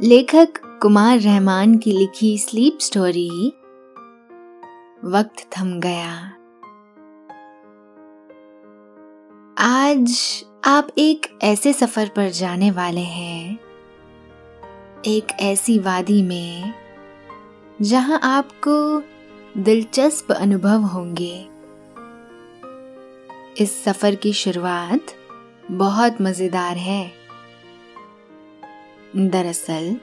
लेखक कुमार रहमान की लिखी स्लीप स्टोरी वक्त थम गया। आज आप एक ऐसे सफ़र पर जाने वाले हैं, एक ऐसी वादी में, जहाँ आपको दिलचस्प अनुभव होंगे। इस सफ़र की शुरुआत बहुत मज़ेदार है। दरअसल,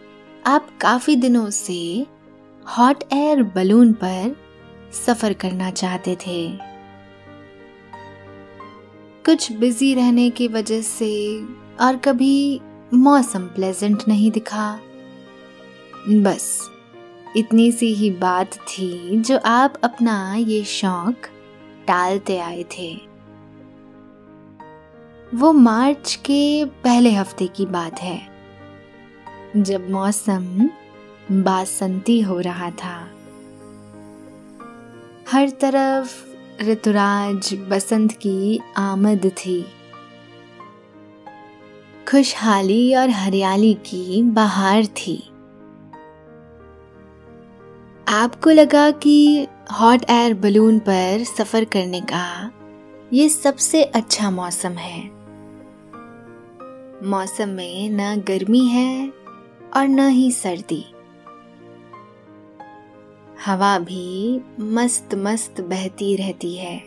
आप काफ़ी दिनों से हॉट एयर बलून पर सफ़र करना चाहते थे। कुछ बिज़ी रहने की वजह से और कभी मौसम प्लेजेंट नहीं दिखा। बस, इतनी सी ही बात थी जो आप अपना ये शौक टालते आए थे। वो मार्च के पहले हफ़्ते की बात है। जब मौसम बासंती हो रहा था। हर तरफ़ ऋतुराज बसंत की आमद थी। खुशहाली और हरियाली की बहार थी। आपको लगा कि हॉट एयर बलून पर सफ़र करने का ये सबसे अच्छा मौसम है। मौसम में न गर्मी है और न ही सर्दी। हवा भी मस्त मस्त बहती रहती है।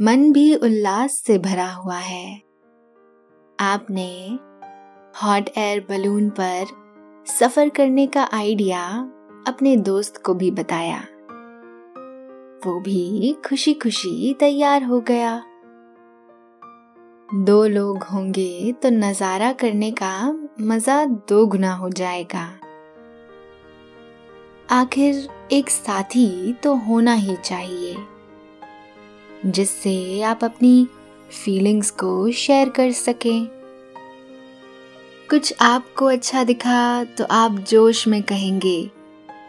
मन भी उल्लास से भरा हुआ है। आपने हॉट एयर बलून पर सफ़र करने का आइडिया अपने दोस्त को भी बताया। वो भी खुशी खुशी तैयार हो गया। दो लोग होंगे तो नज़ारा करने का मज़ा दो गुना हो जाएगा। आखिर एक साथी तो होना ही चाहिए, जिससे आप अपनी फीलिंग्स को शेयर कर सकें। कुछ आपको अच्छा दिखा तो आप जोश में कहेंगे,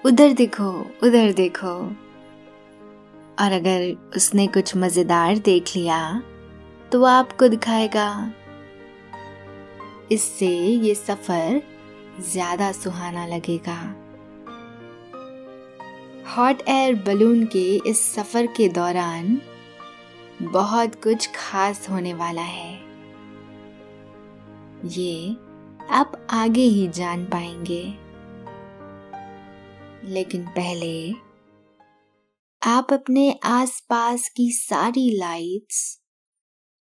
उधर देखो उधर देखो। और अगर उसने कुछ मज़ेदार देख लिया तो आपको दिखाएगा इससे ये सफ़र ज़्यादा सुहाना लगेगा। हॉट एयर बलून के इस सफ़र के दौरान बहुत कुछ खास होने वाला है। ये आप आगे ही जान पाएँगे। लेकिन पहले आप अपने आसपास की सारी लाइट्स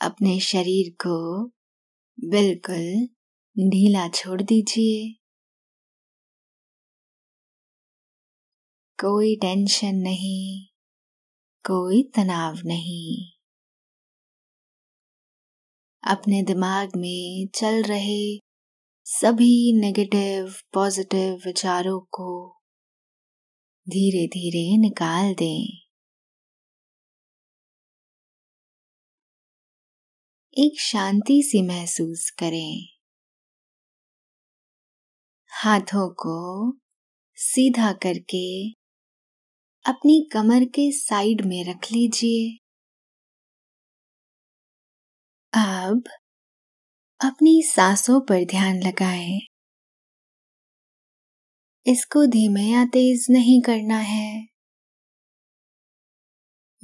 अपने शरीर को बिल्कुल ढीला छोड़ दीजिए। कोई टेंशन नहीं, कोई तनाव नहीं। अपने दिमाग में चल रहे सभी नेगेटिव पॉजिटिव विचारों को धीरे धीरे निकाल दें। एक शांति सी महसूस करें। हाथों को सीधा करके अपनी कमर के साइड में रख लीजिए। अब अपनी सांसों पर ध्यान लगाएँ। इसको धीमे या तेज नहीं करना है।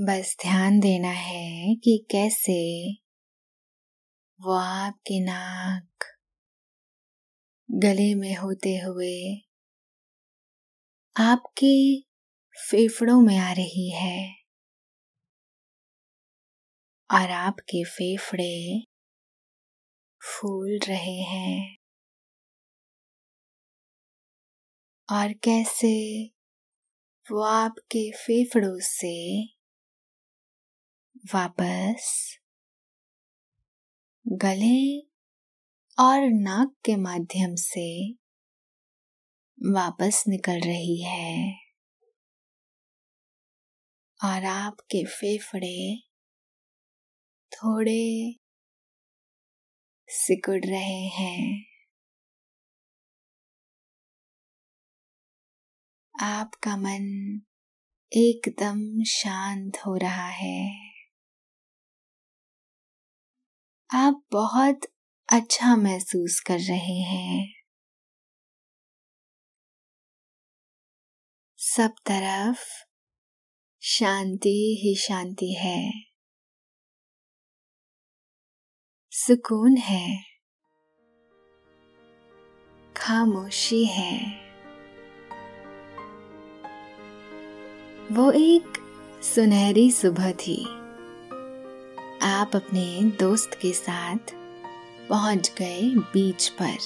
बस ध्यान देना है कि कैसे वो आपकी नाक गले में होते हुए आपके फेफड़ों में आ रही है। और आपके फेफड़े फूल रहे हैं। और कैसे वो आपके फेफड़ों से वापस गले और नाक के माध्यम से वापस निकल रही है। और आपके फेफड़े थोड़े सिकुड़ रहे हैं। आपका मन एकदम शांत हो रहा है। आप बहुत अच्छा महसूस कर रहे हैं। सब तरफ़ शांति ही शांति है। सुकून है। खामोशी है। वो एक सुनहरी सुबह थी। आप अपने दोस्त के साथ पहुँच गए बीच पर।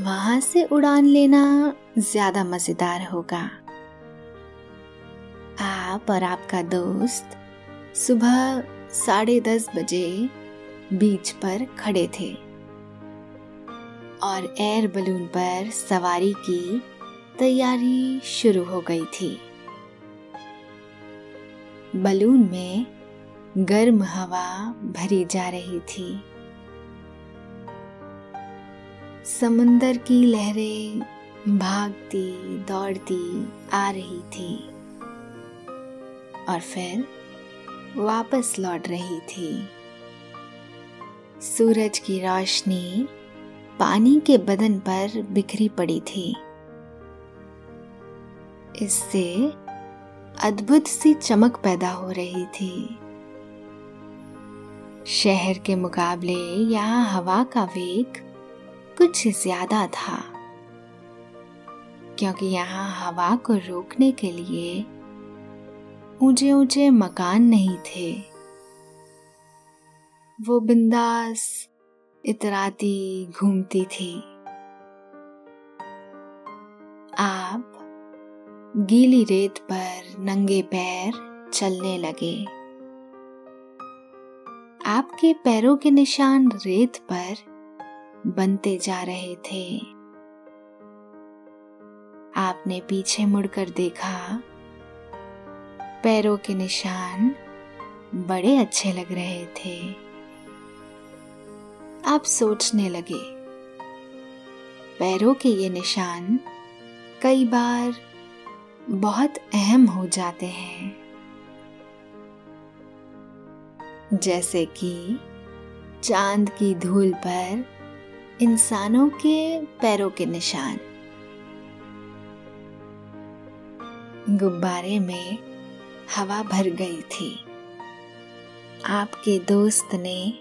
वहाँ से उड़ान लेना ज़्यादा मज़ेदार होगा। आप और आपका दोस्त सुबह साढ़े दस बजे बीच पर खड़े थे और एयर बलून पर सवारी की तैयारी शुरू हो गई थी। बलून में गर्म हवा भरी जा रही थी। समुंदर की लहरें भागती, दौड़ती आ रही थी और फिर वापस लौट रही थी। सूरज की रोशनी पानी के बदन पर बिखरी पड़ी थी। इससे अद्भुत सी चमक पैदा हो रही थी। शहर के मुकाबले यहाँ हवा का वेग कुछ ज़्यादा था। क्योंकि यहाँ हवा को रोकने के लिए ऊँचे ऊँचे मकान नहीं थे। वो बिंदास, इतराती घूमती थी। आप गीली रेत पर नंगे पैर चलने लगे। आपके पैरों के निशान रेत पर बनते जा रहे थे। आपने पीछे मुड़कर देखा, पैरों के निशान बड़े अच्छे लग रहे थे। आप सोचने लगे, पैरों के ये निशान कई बार बहुत अहम हो जाते हैं। जैसे कि चाँद की धूल पर इंसानों के पैरों के निशान। गुब्बारे में हवा भर गई थी। आपके दोस्त ने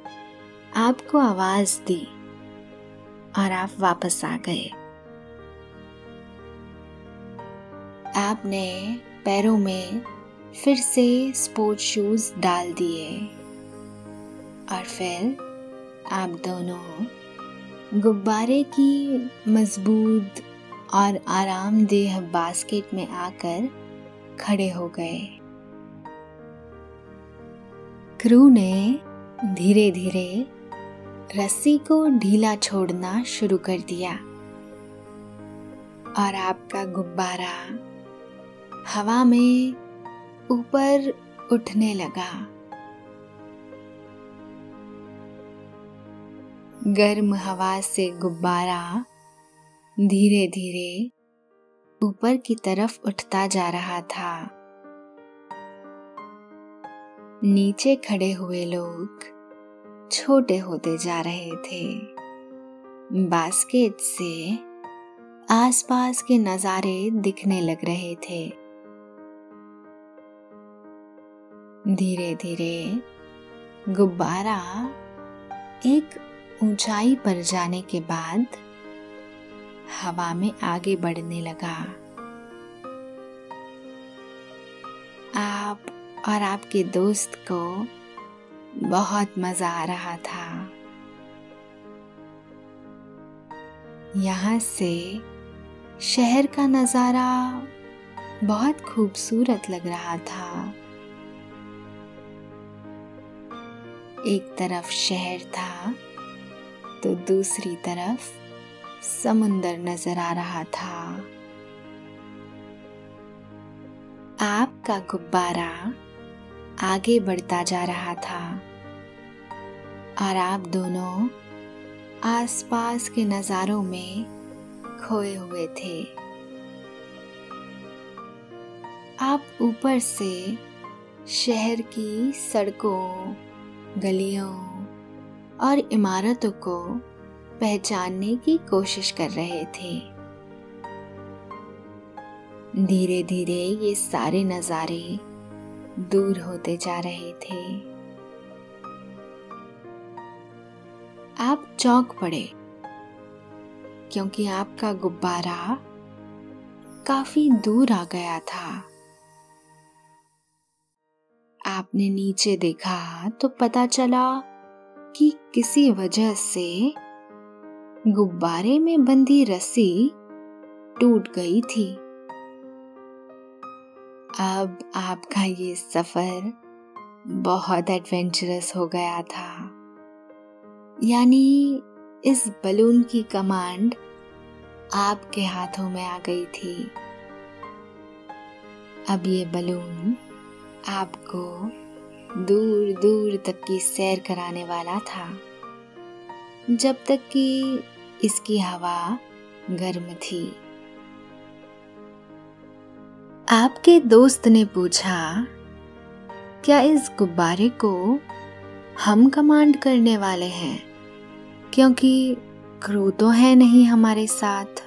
आपको आवाज़ दी और आप वापस आ गए। आपने पैरों में फिर से स्पोर्ट शूज़ डाल दिए। और फिर आप दोनों गुब्बारे की मज़बूत और आरामदेह बास्केट में आकर खड़े हो गए। क्रू ने धीरे धीरे रस्सी को ढीला छोड़ना शुरू कर दिया और आपका गुब्बारा हवा में ऊपर उठने लगा। गर्म हवा से गुब्बारा धीरे धीरे ऊपर की तरफ़ उठता जा रहा था। नीचे खड़े हुए लोग छोटे होते जा रहे थे। बास्केट से आसपास के नज़ारे दिखने लग रहे थे। धीरे धीरे गुब्बारा एक ऊंचाई पर जाने के बाद हवा में आगे बढ़ने लगा। आप और आपके दोस्त को बहुत मज़ा आ रहा था। यहाँ से शहर का नज़ारा बहुत खूबसूरत लग रहा था। एक तरफ़ शहर था तो दूसरी तरफ़ समुंदर नज़र आ रहा था। आपका गुब्बारा आगे बढ़ता जा रहा था और आप दोनों आसपास के नज़ारों में खोए हुए थे। आप ऊपर से शहर की सड़कों, गलियों और इमारतों को पहचानने की कोशिश कर रहे थे। धीरे धीरे ये सारे नज़ारे दूर होते जा रहे थे। आप चौंक पड़े, क्योंकि आपका गुब्बारा काफ़ी दूर आ गया था। आपने नीचे देखा तो पता चला कि किसी वजह से गुब्बारे में बंधी रस्सी टूट गई थी। अब आपका ये सफ़र बहुत एडवेंचरस हो गया था। यानी इस बलून की कमांड आपके हाथों में आ गई थी। अब ये बलून आपको दूर दूर तक की सैर कराने वाला था। जब तक कि इसकी हवा गर्म थी। आपके दोस्त ने पूछा, क्या इस गुब्बारे को हम कमांड करने वाले हैं? क्योंकि क्रू तो है नहीं हमारे साथ।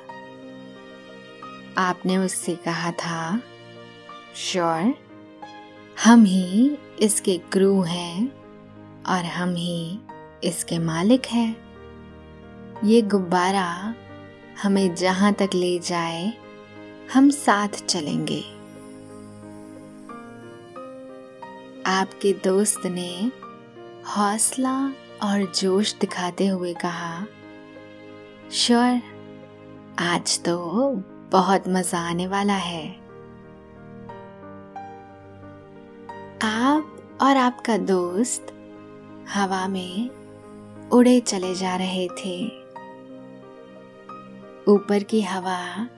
आपने उससे कहा था, श्योर? हम ही इसके क्रू हैं और हम ही इसके मालिक हैं। ये गुब्बारा हमें जहाँ तक ले जाए, हम साथ चलेंगे। आपके दोस्त ने हौसला और जोश दिखाते हुए कहा, श्योर, आज तो बहुत मज़ा आने वाला है। आप और आपका दोस्त हवा में उड़े चले जा रहे थे। ऊपर की हवा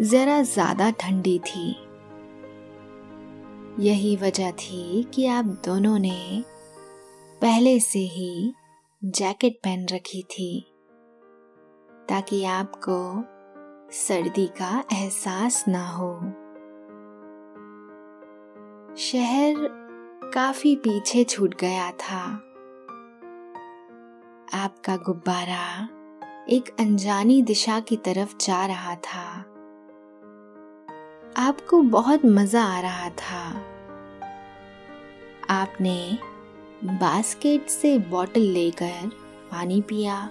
जरा ज़्यादा ठंडी थी। यही वजह थी कि आप दोनों ने पहले से ही जैकेट पहन रखी थी, ताकि आपको सर्दी का एहसास ना हो। शहर काफ़ी पीछे छूट गया था। आपका गुब्बारा एक अनजानी दिशा की तरफ़ जा रहा था। आपको बहुत मज़ा आ रहा था। आपने बास्केट से बोतल लेकर पानी पिया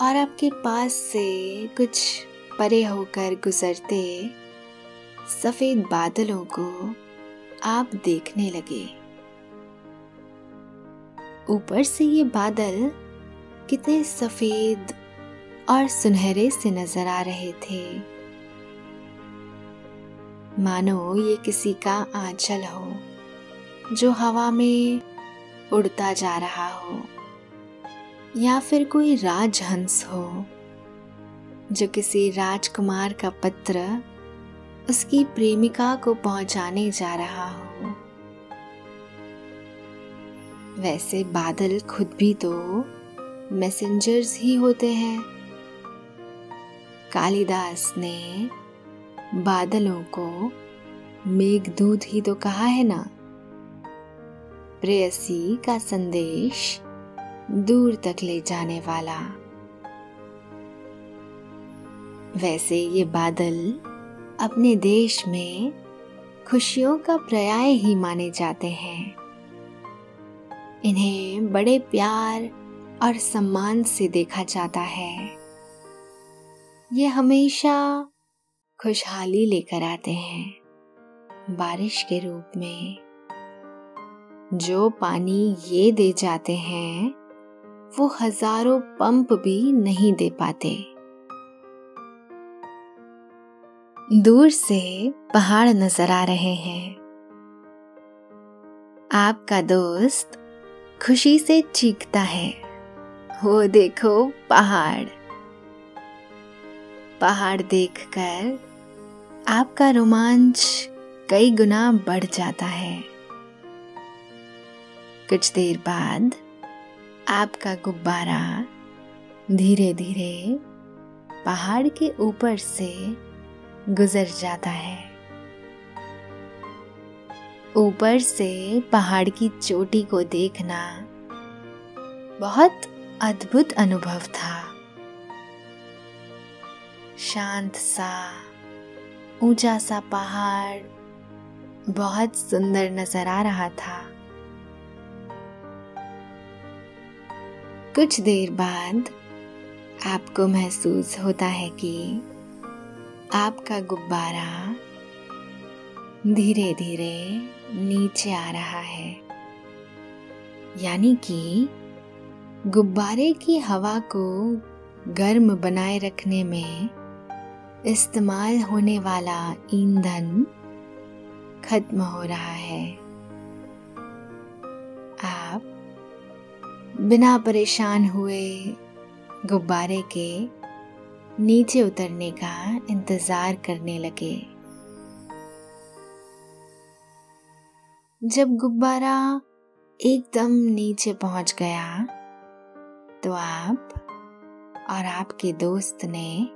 और आपके पास से कुछ परे होकर गुजरते सफ़ेद बादलों को आप देखने लगे। ऊपर से ये बादल कितने सफ़ेद और सुनहरे से नज़र आ रहे थे। मानो ये किसी का आंचल हो, जो हवा में उड़ता जा रहा हो, या फिर कोई राजहंस हो, जो किसी राजकुमार का पत्र उसकी प्रेमिका को पहुँचाने जा रहा हो। वैसे बादल खुद भी तो मैसेंजर्स ही होते हैं। कालिदास ने बादलों को मेघदूत ही तो कहा है ना? प्रेयसी का संदेश दूर तक ले जाने वाला। वैसे ये बादल अपने देश में खुशियों का पर्याय ही माने जाते हैं। इन्हें बड़े प्यार और सम्मान से देखा जाता है। ये हमेशा खुशहाली लेकर आते हैं, बारिश के रूप में। जो पानी ये दे जाते हैं, वो हज़ारों पंप भी नहीं दे पाते। दूर से पहाड़ नज़र आ रहे हैं। आपका दोस्त खुशी से चीखता है। वो देखो पहाड़। पहाड़ देखकर आपका रोमांच कई गुना बढ़ जाता है। कुछ देर बाद आपका गुब्बारा धीरे धीरे पहाड़ के ऊपर से गुजर जाता है। ऊपर से पहाड़ की चोटी को देखना बहुत अद्भुत अनुभव था। शांत सा, ऊँचा सा पहाड़ बहुत सुंदर नज़र आ रहा था। कुछ देर बाद आपको महसूस होता है कि आपका गुब्बारा धीरे धीरे नीचे आ रहा है। यानी कि गुब्बारे की हवा को गर्म बनाए रखने में इस्तेमाल होने वाला ईंधन खत्म हो रहा है। आप बिना परेशान हुए गुब्बारे के नीचे उतरने का इंतज़ार करने लगे। जब गुब्बारा एकदम नीचे पहुँच गया तो आप और आपके दोस्त ने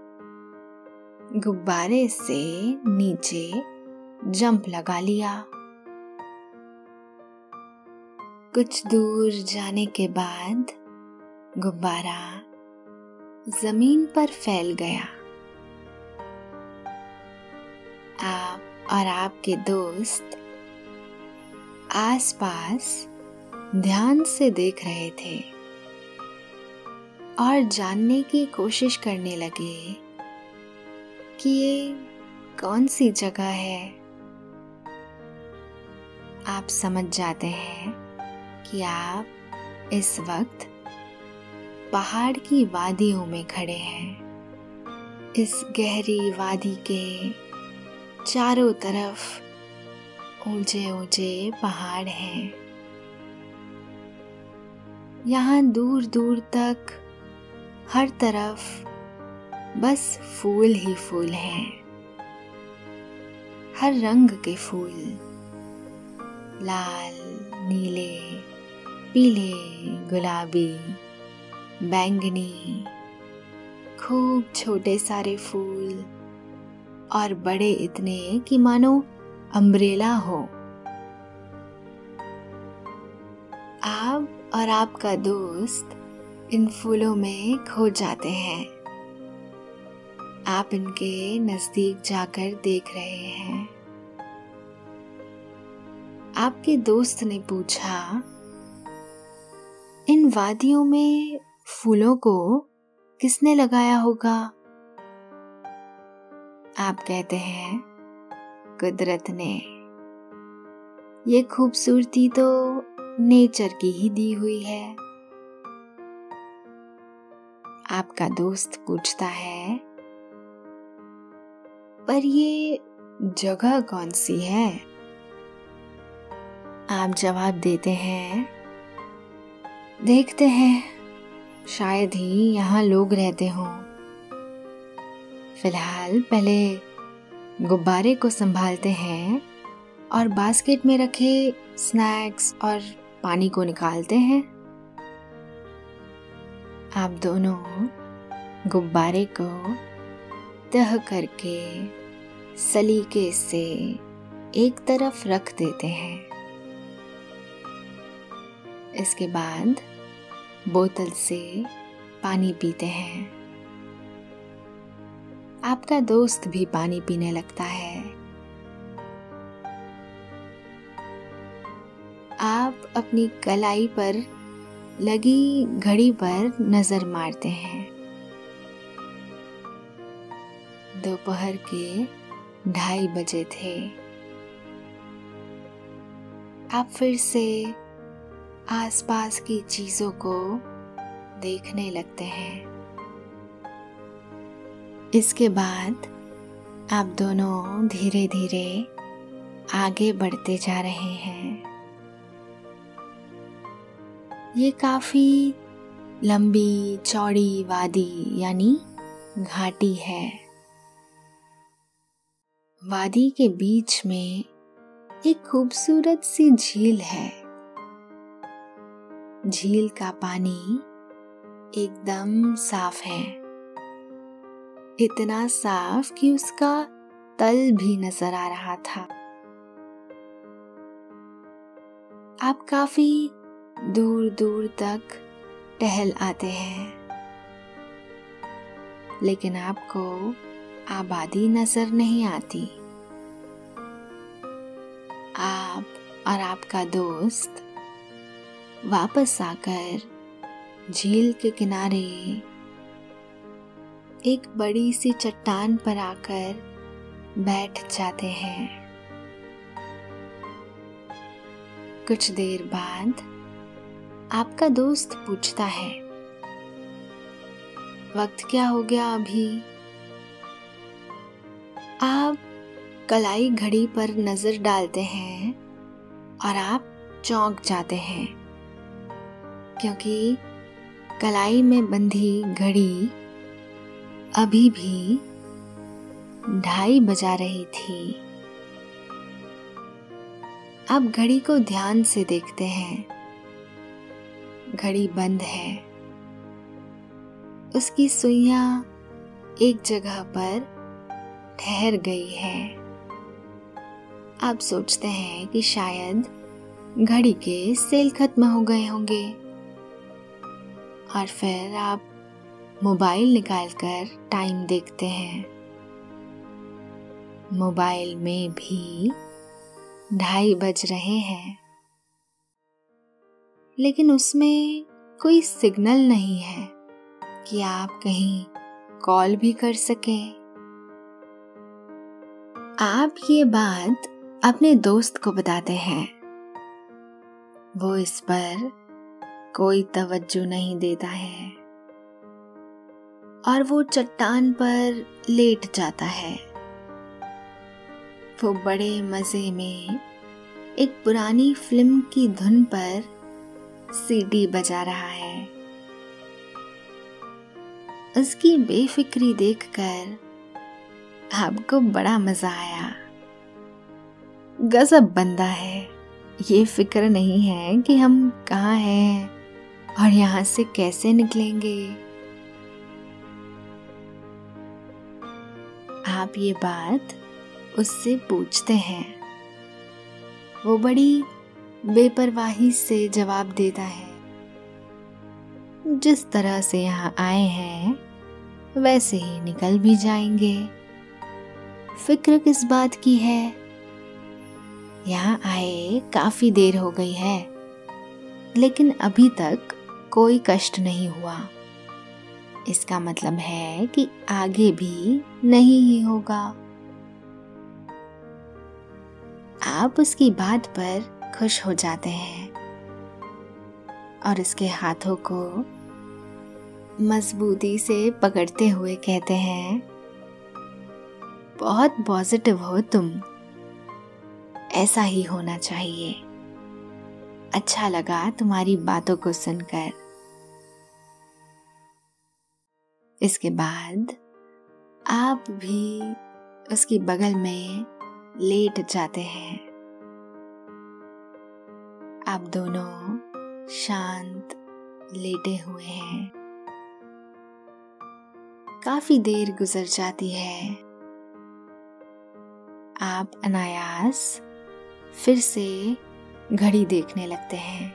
गुब्बारे से नीचे जंप लगा लिया। कुछ दूर जाने के बाद गुब्बारा ज़मीन पर फैल गया। आप और आपके दोस्त आसपास ध्यान से देख रहे थे और जानने की कोशिश करने लगे कि ये कौन सी जगह है। आप समझ जाते हैं कि आप इस वक्त पहाड़ की वादियों में खड़े हैं। इस गहरी वादी के चारों तरफ़ ऊँचे ऊँचे पहाड़ हैं। यहाँ दूर दूर तक हर तरफ़ बस फूल ही फूल हैं। हर रंग के फूल, लाल, नीले, पीले, गुलाबी बैंगनी, खूब छोटे सारे फूल और बड़े इतने कि मानो अम्ब्रेला हो। आप और आपका दोस्त इन फूलों में खो जाते हैं। आप इनके नज़दीक जाकर देख रहे हैं। आपके दोस्त ने पूछा, इन वादियों में फूलों को किसने लगाया होगा? आप कहते हैं, कुदरत ने। ये खूबसूरती तो नेचर की ही दी हुई है। आपका दोस्त पूछता है, पर ये जगह कौन सी है? आप जवाब देते हैं, देखते हैं। शायद ही यहाँ लोग रहते हों। फ़िलहाल पहले गुब्बारे को संभालते हैं और बास्केट में रखे स्नैक्स और पानी को निकालते हैं। आप दोनों गुब्बारे को तह करके सलीके से एक तरफ़ रख देते हैं। इसके बाद बोतल से पानी पीते हैं। आपका दोस्त भी पानी पीने लगता है। आप अपनी कलाई पर लगी घड़ी पर नज़र मारते हैं। दोपहर के ढाई बजे थे। आप फिर से आसपास की चीज़ों को देखने लगते हैं। इसके बाद आप दोनों धीरे धीरे आगे बढ़ते जा रहे हैं। ये काफ़ी लंबी, चौड़ी वादी, यानी घाटी है। वादी के बीच में एक खूबसूरत सी झील है। झील का पानी एकदम साफ़ है। इतना साफ़ कि उसका तल भी नज़र आ रहा था। आप काफ़ी दूर दूर तक टहल आते हैं। लेकिन आपको आबादी नज़र नहीं आती। आप और आपका दोस्त वापस आकर झील के किनारे एक बड़ी सी चट्टान पर आकर बैठ जाते हैं। कुछ देर बाद आपका दोस्त पूछता है, वक्त क्या हो गया अभी? आप कलाई घड़ी पर नज़र डालते हैं और आप चौंक जाते हैं। क्योंकि कलाई में बंधी घड़ी अभी भी ढाई बजा रही थी। आप घड़ी को ध्यान से देखते हैं। घड़ी बंद है। उसकी सुइया एक जगह पर ठहर गई है। आप सोचते हैं कि शायद घड़ी के सेल खत्म हो गए होंगे। और फिर आप मोबाइल निकालकर टाइम देखते हैं। मोबाइल में भी ढाई बज रहे हैं। लेकिन उसमें कोई सिग्नल नहीं है कि आप कहीं कॉल भी कर सके। आप ये बात अपने दोस्त को बताते हैं। वो इस पर कोई तवज्जो नहीं देता है। और वो चट्टान पर लेट जाता है। वो बड़े मज़े में एक पुरानी फ़िल्म की धुन पर सीडी बजा रहा है। उसकी बेफिक्री देखकर आपको बड़ा मज़ा आया। गजब बंदा है। ये फ़िक्र नहीं है कि हम कहाँ हैं। और यहाँ से कैसे निकलेंगे? आप ये बात उससे पूछते हैं। वो बड़ी बेपरवाही से जवाब देता है। जिस तरह से यहाँ आए हैं, वैसे ही निकल भी जाएँगे। फ़िक्र किस बात की है? यहाँ आए काफ़ी देर हो गई है, लेकिन अभी तक कोई कष्ट नहीं हुआ। इसका मतलब है कि आगे भी नहीं ही होगा। आप उसकी बात पर खुश हो जाते हैं और उसके हाथों को मजबूती से पकड़ते हुए कहते हैं, बहुत पॉजिटिव हो तुम। ऐसा ही होना चाहिए। अच्छा लगा तुम्हारी बातों को सुनकर। इसके बाद आप भी उसकी बगल में लेट जाते हैं। आप दोनों शांत लेटे हुए हैं। काफ़ी देर गुजर जाती है। आप अनायास फिर से घड़ी देखने लगते हैं।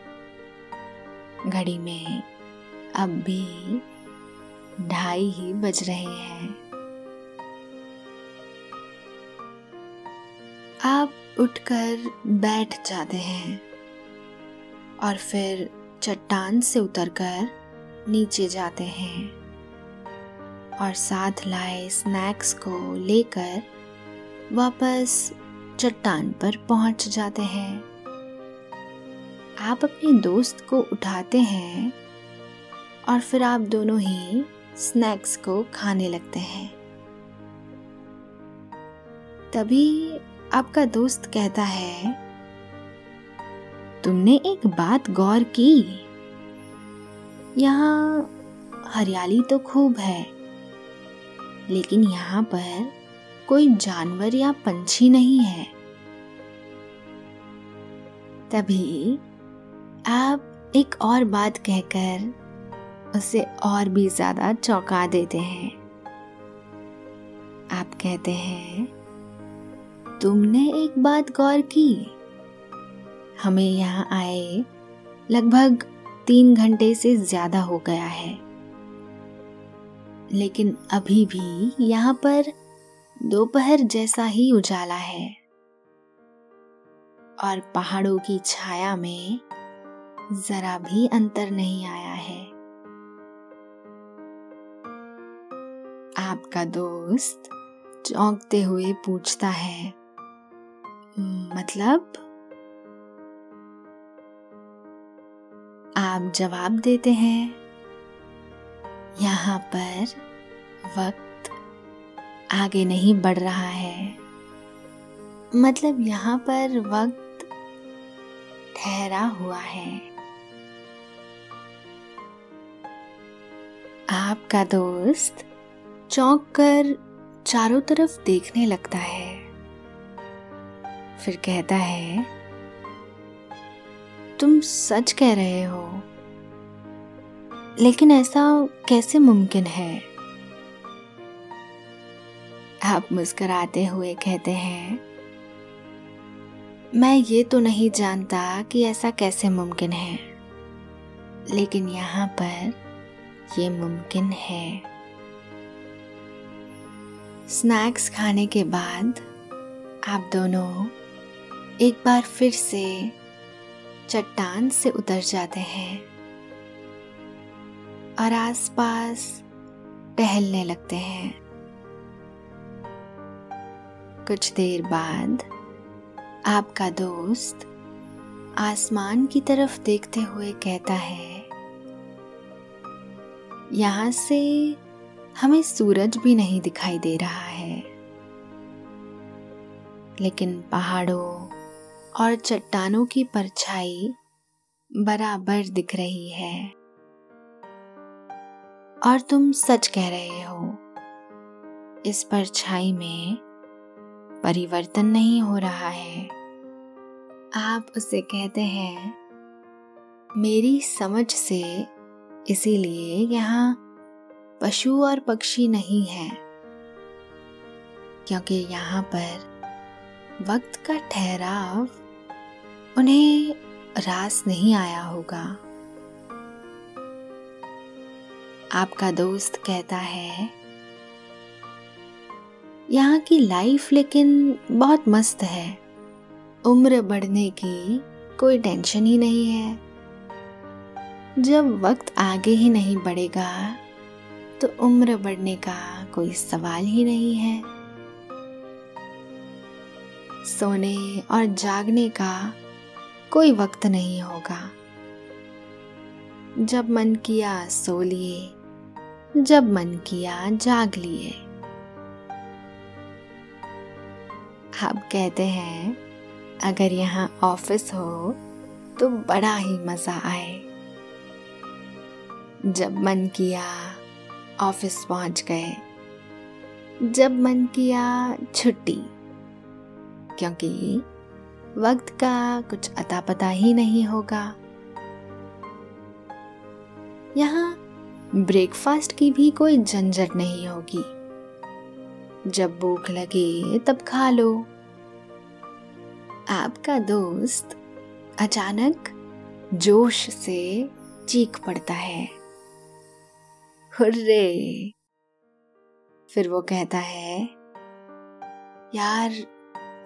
घड़ी में अब भी ढाई ही बज रहे हैं। आप उठकर बैठ जाते हैं और फिर चट्टान से उतरकर नीचे जाते हैं और साथ लाए स्नैक्स को लेकर वापस चट्टान पर पहुँच जाते हैं। आप अपने दोस्त को उठाते हैं और फिर आप दोनों ही स्नैक्स को खाने लगते हैं। तभी आपका दोस्त कहता है, तुमने एक बात गौर की। यहाँ हरियाली तो खूब है, लेकिन यहाँ पर कोई जानवर या पंछी नहीं है। तभी आप एक और बात कहकर उसे और भी ज़्यादा चौंका देते हैं। आप कहते हैं, तुमने एक बात गौर की। हमें यहाँ आए लगभग तीन घंटे से ज़्यादा हो गया है। लेकिन अभी भी यहाँ पर दोपहर जैसा ही उजाला है। और पहाड़ों की छाया में जरा भी अंतर नहीं आया है। आपका दोस्त चौंकते हुए पूछता है मतलब? आप जवाब देते हैं, यहाँ पर वक्त आगे नहीं बढ़ रहा है। मतलब यहाँ पर वक्त ठहरा हुआ है। आपका दोस्त चौंक कर चारों तरफ़ देखने लगता है। फिर कहता है, तुम सच कह रहे हो। लेकिन ऐसा कैसे मुमकिन है? आप मुस्कुराते हुए कहते हैं, मैं ये तो नहीं जानता कि ऐसा कैसे मुमकिन है। लेकिन यहाँ पर ये मुमकिन है। स्नैक्स खाने के बाद आप दोनों एक बार फिर से चट्टान से उतर जाते हैं और आसपास टहलने लगते हैं। कुछ देर बाद आपका दोस्त आसमान की तरफ़ देखते हुए कहता है यहाँ से हमें सूरज भी नहीं दिखाई दे रहा है। लेकिन पहाड़ों और चट्टानों की परछाई बराबर दिख रही है। और तुम सच कह रहे हो, इस परछाई में परिवर्तन नहीं हो रहा है। आप उसे कहते हैं, मेरी समझ से इसीलिए यहाँ पशु और पक्षी नहीं है, क्योंकि यहाँ पर वक्त का ठहराव उन्हें रास नहीं आया होगा। आपका दोस्त कहता है, यहाँ की लाइफ लेकिन बहुत मस्त है। उम्र बढ़ने की कोई टेंशन ही नहीं है। जब वक्त आगे ही नहीं बढ़ेगा तो उम्र बढ़ने का कोई सवाल ही नहीं है। सोने और जागने का कोई वक्त नहीं होगा। जब मन किया सो लिए, जब मन किया जाग लिए। आप कहते हैं, अगर यहाँ ऑफ़िस हो तो बड़ा ही मज़ा आए। जब मन किया, ऑफ़िस पहुँच गए। जब मन किया, छुट्टी। क्योंकि वक्त का कुछ अता पता ही नहीं होगा। यहाँ ब्रेकफास्ट की भी कोई झंझट नहीं होगी। जब भूख लगे, तब खा लो। आपका दोस्त अचानक जोश से चीख पड़ता है। हुर्रे। फिर वो कहता है, यार,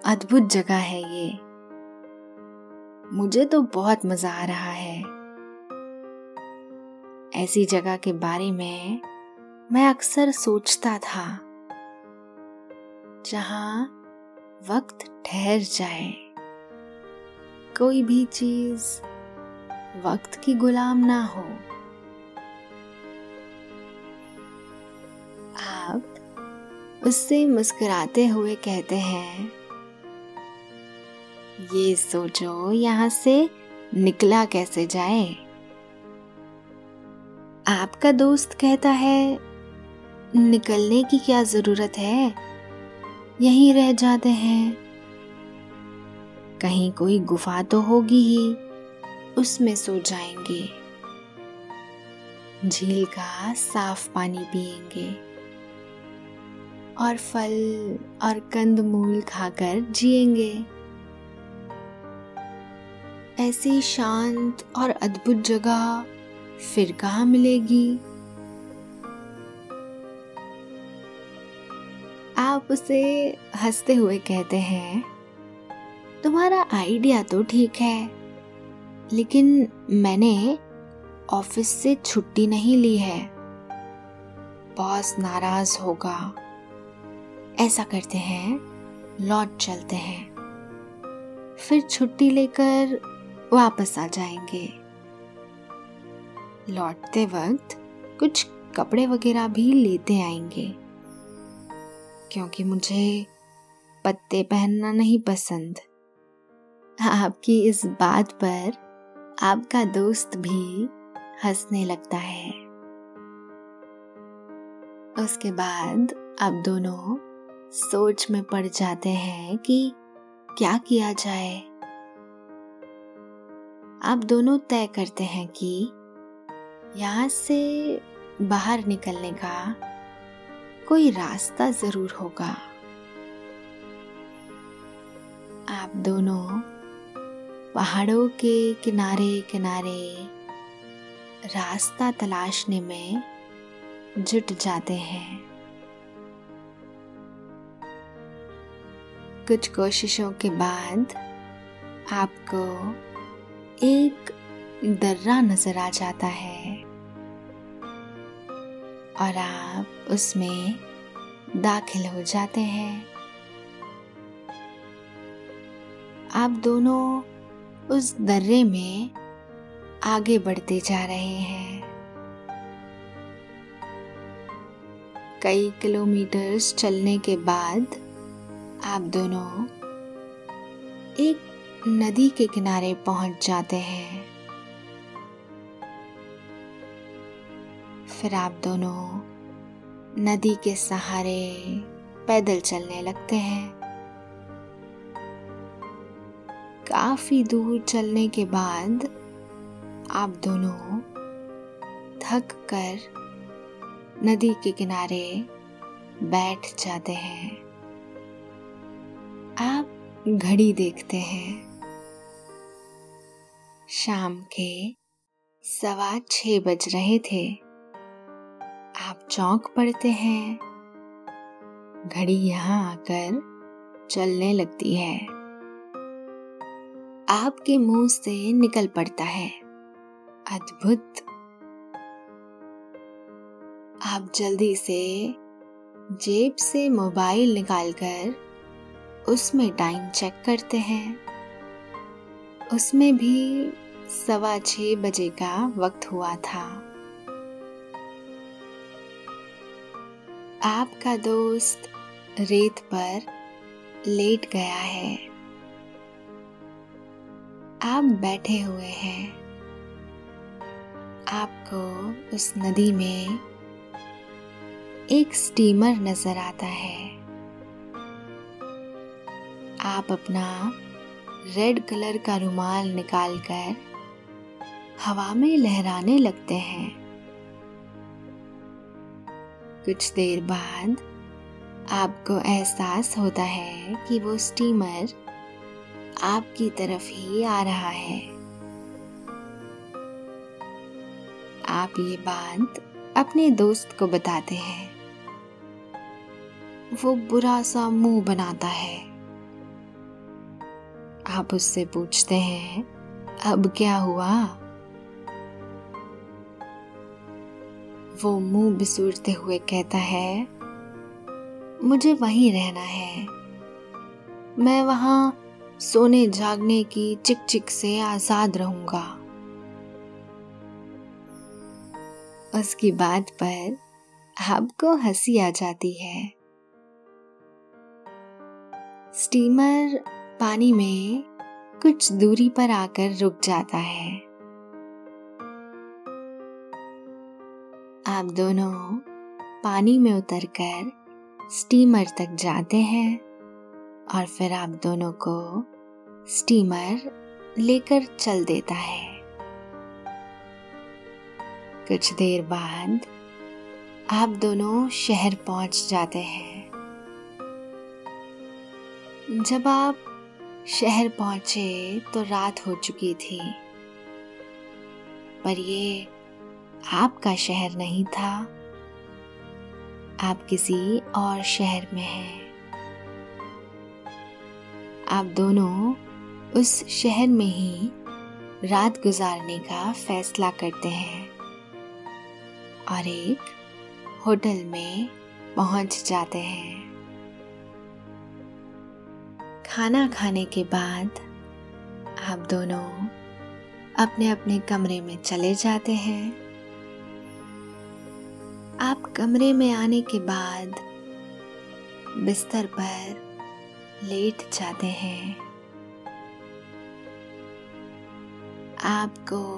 अद्भुत जगह है ये। मुझे तो बहुत मज़ा आ रहा है। ऐसी जगह के बारे में मैं अक्सर सोचता था, जहाँ वक्त ठहर जाए। कोई भी चीज़ वक्त की गुलाम ना हो। उससे मुस्कुराते हुए कहते हैं, ये सोचो यहाँ से निकला कैसे जाए? आपका दोस्त कहता है, निकलने की क्या ज़रूरत है? यहीं रह जाते हैं। कहीं कोई गुफा तो होगी ही, उसमें सो जाएँगे। झील का साफ़ पानी पिएँगे और फल और कंद मूल खाकर जिएँगे। ऐसी शांत और अद्भुत जगह फिर कहा मिलेगी? आप उसे हँसते हुए कहते हैं, तुम्हारा आइडिया तो ठीक है, लेकिन मैंने ऑफ़िस से छुट्टी नहीं ली है। बॉस नाराज़ होगा। ऐसा करते हैं, लौट चलते हैं। फिर छुट्टी लेकर वापस आ जाएँगे। लौटते वक्त कुछ कपड़े वगैरह भी लेते आएँगे, क्योंकि मुझे पत्ते पहनना नहीं पसंद। आपकी इस बात पर आपका दोस्त भी हंसने लगता है। उसके बाद आप दोनों सोच में पड़ जाते हैं कि क्या किया जाए। आप दोनों तय करते हैं कि यहाँ से बाहर निकलने का कोई रास्ता ज़रूर होगा। आप दोनों पहाड़ों के किनारे किनारे रास्ता तलाशने में जुट जाते हैं। कुछ कोशिशों के बाद आपको एक दर्रा नज़र आ जाता है। और आप उसमें दाखिल हो जाते हैं। आप दोनों उस दर्रे में आगे बढ़ते जा रहे हैं। कई किलोमीटर्स चलने के बाद आप दोनों एक नदी के किनारे पहुँच जाते हैं। फिर आप दोनों नदी के सहारे पैदल चलने लगते हैं। काफ़ी दूर चलने के बाद आप दोनों थक कर नदी के किनारे बैठ जाते हैं। आप घड़ी देखते हैं। शाम के सवा छह बज रहे थे। आप चौंक पड़ते हैं। घड़ी यहाँ आकर चलने लगती है। आपके मुँह से निकल पड़ता है। अद्भुत। आप जल्दी से जेब से मोबाइल निकालकर उसमें टाइम चेक करते हैं। उसमें भी सवा छ बजे का वक्त हुआ था। आपका दोस्त रेत पर लेट गया है। आप बैठे हुए हैं। आपको उस नदी में एक स्टीमर नज़र आता है। आप अपना रेड कलर का रुमाल निकालकर हवा में लहराने लगते हैं। कुछ देर बाद आपको एहसास होता है कि वो स्टीमर आपकी तरफ़ ही आ रहा है। आप ये बात अपने दोस्त को बताते हैं। वो बुरा सा मुँह बनाता है। आप उससे पूछते हैं, अब क्या हुआ? वो मुँह बिसूरते हुए कहता है, मुझे वहीं रहना है। मैं वहाँ सोने जागने की चिक चिक से आज़ाद रहूँगा। उसकी बात पर आपको हँसी आ जाती है। स्टीमर पानी में कुछ दूरी पर आकर रुक जाता है। आप दोनों पानी में उतरकर स्टीमर तक जाते हैं और फिर आप दोनों को स्टीमर लेकर चल देता है। कुछ देर बाद आप दोनों शहर पहुँच जाते हैं। जब आप शहर पहुँचे तो रात हो चुकी थी। पर ये आपका शहर नहीं था। आप किसी और शहर में हैं। आप दोनों उस शहर में ही रात गुजारने का फैसला करते हैं और एक होटल में पहुँच जाते हैं। खाना खाने के बाद आप दोनों अपने अपने कमरे में चले जाते हैं। आप कमरे में आने के बाद बिस्तर पर लेट जाते हैं। आपको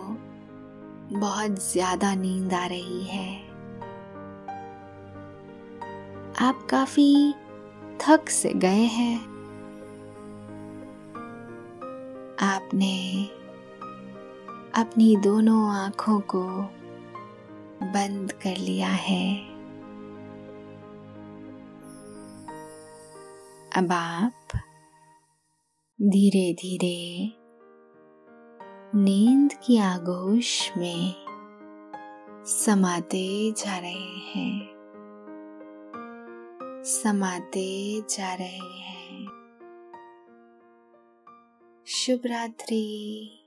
बहुत ज़्यादा नींद आ रही है। आप काफ़ी थक से गए हैं। आपने अपनी दोनों आँखों को बंद कर लिया है। अब आप धीरे धीरे नींद की आगोश में समाते जा रहे हैं। समाते जा रहे हैं। शुभ रात्रि।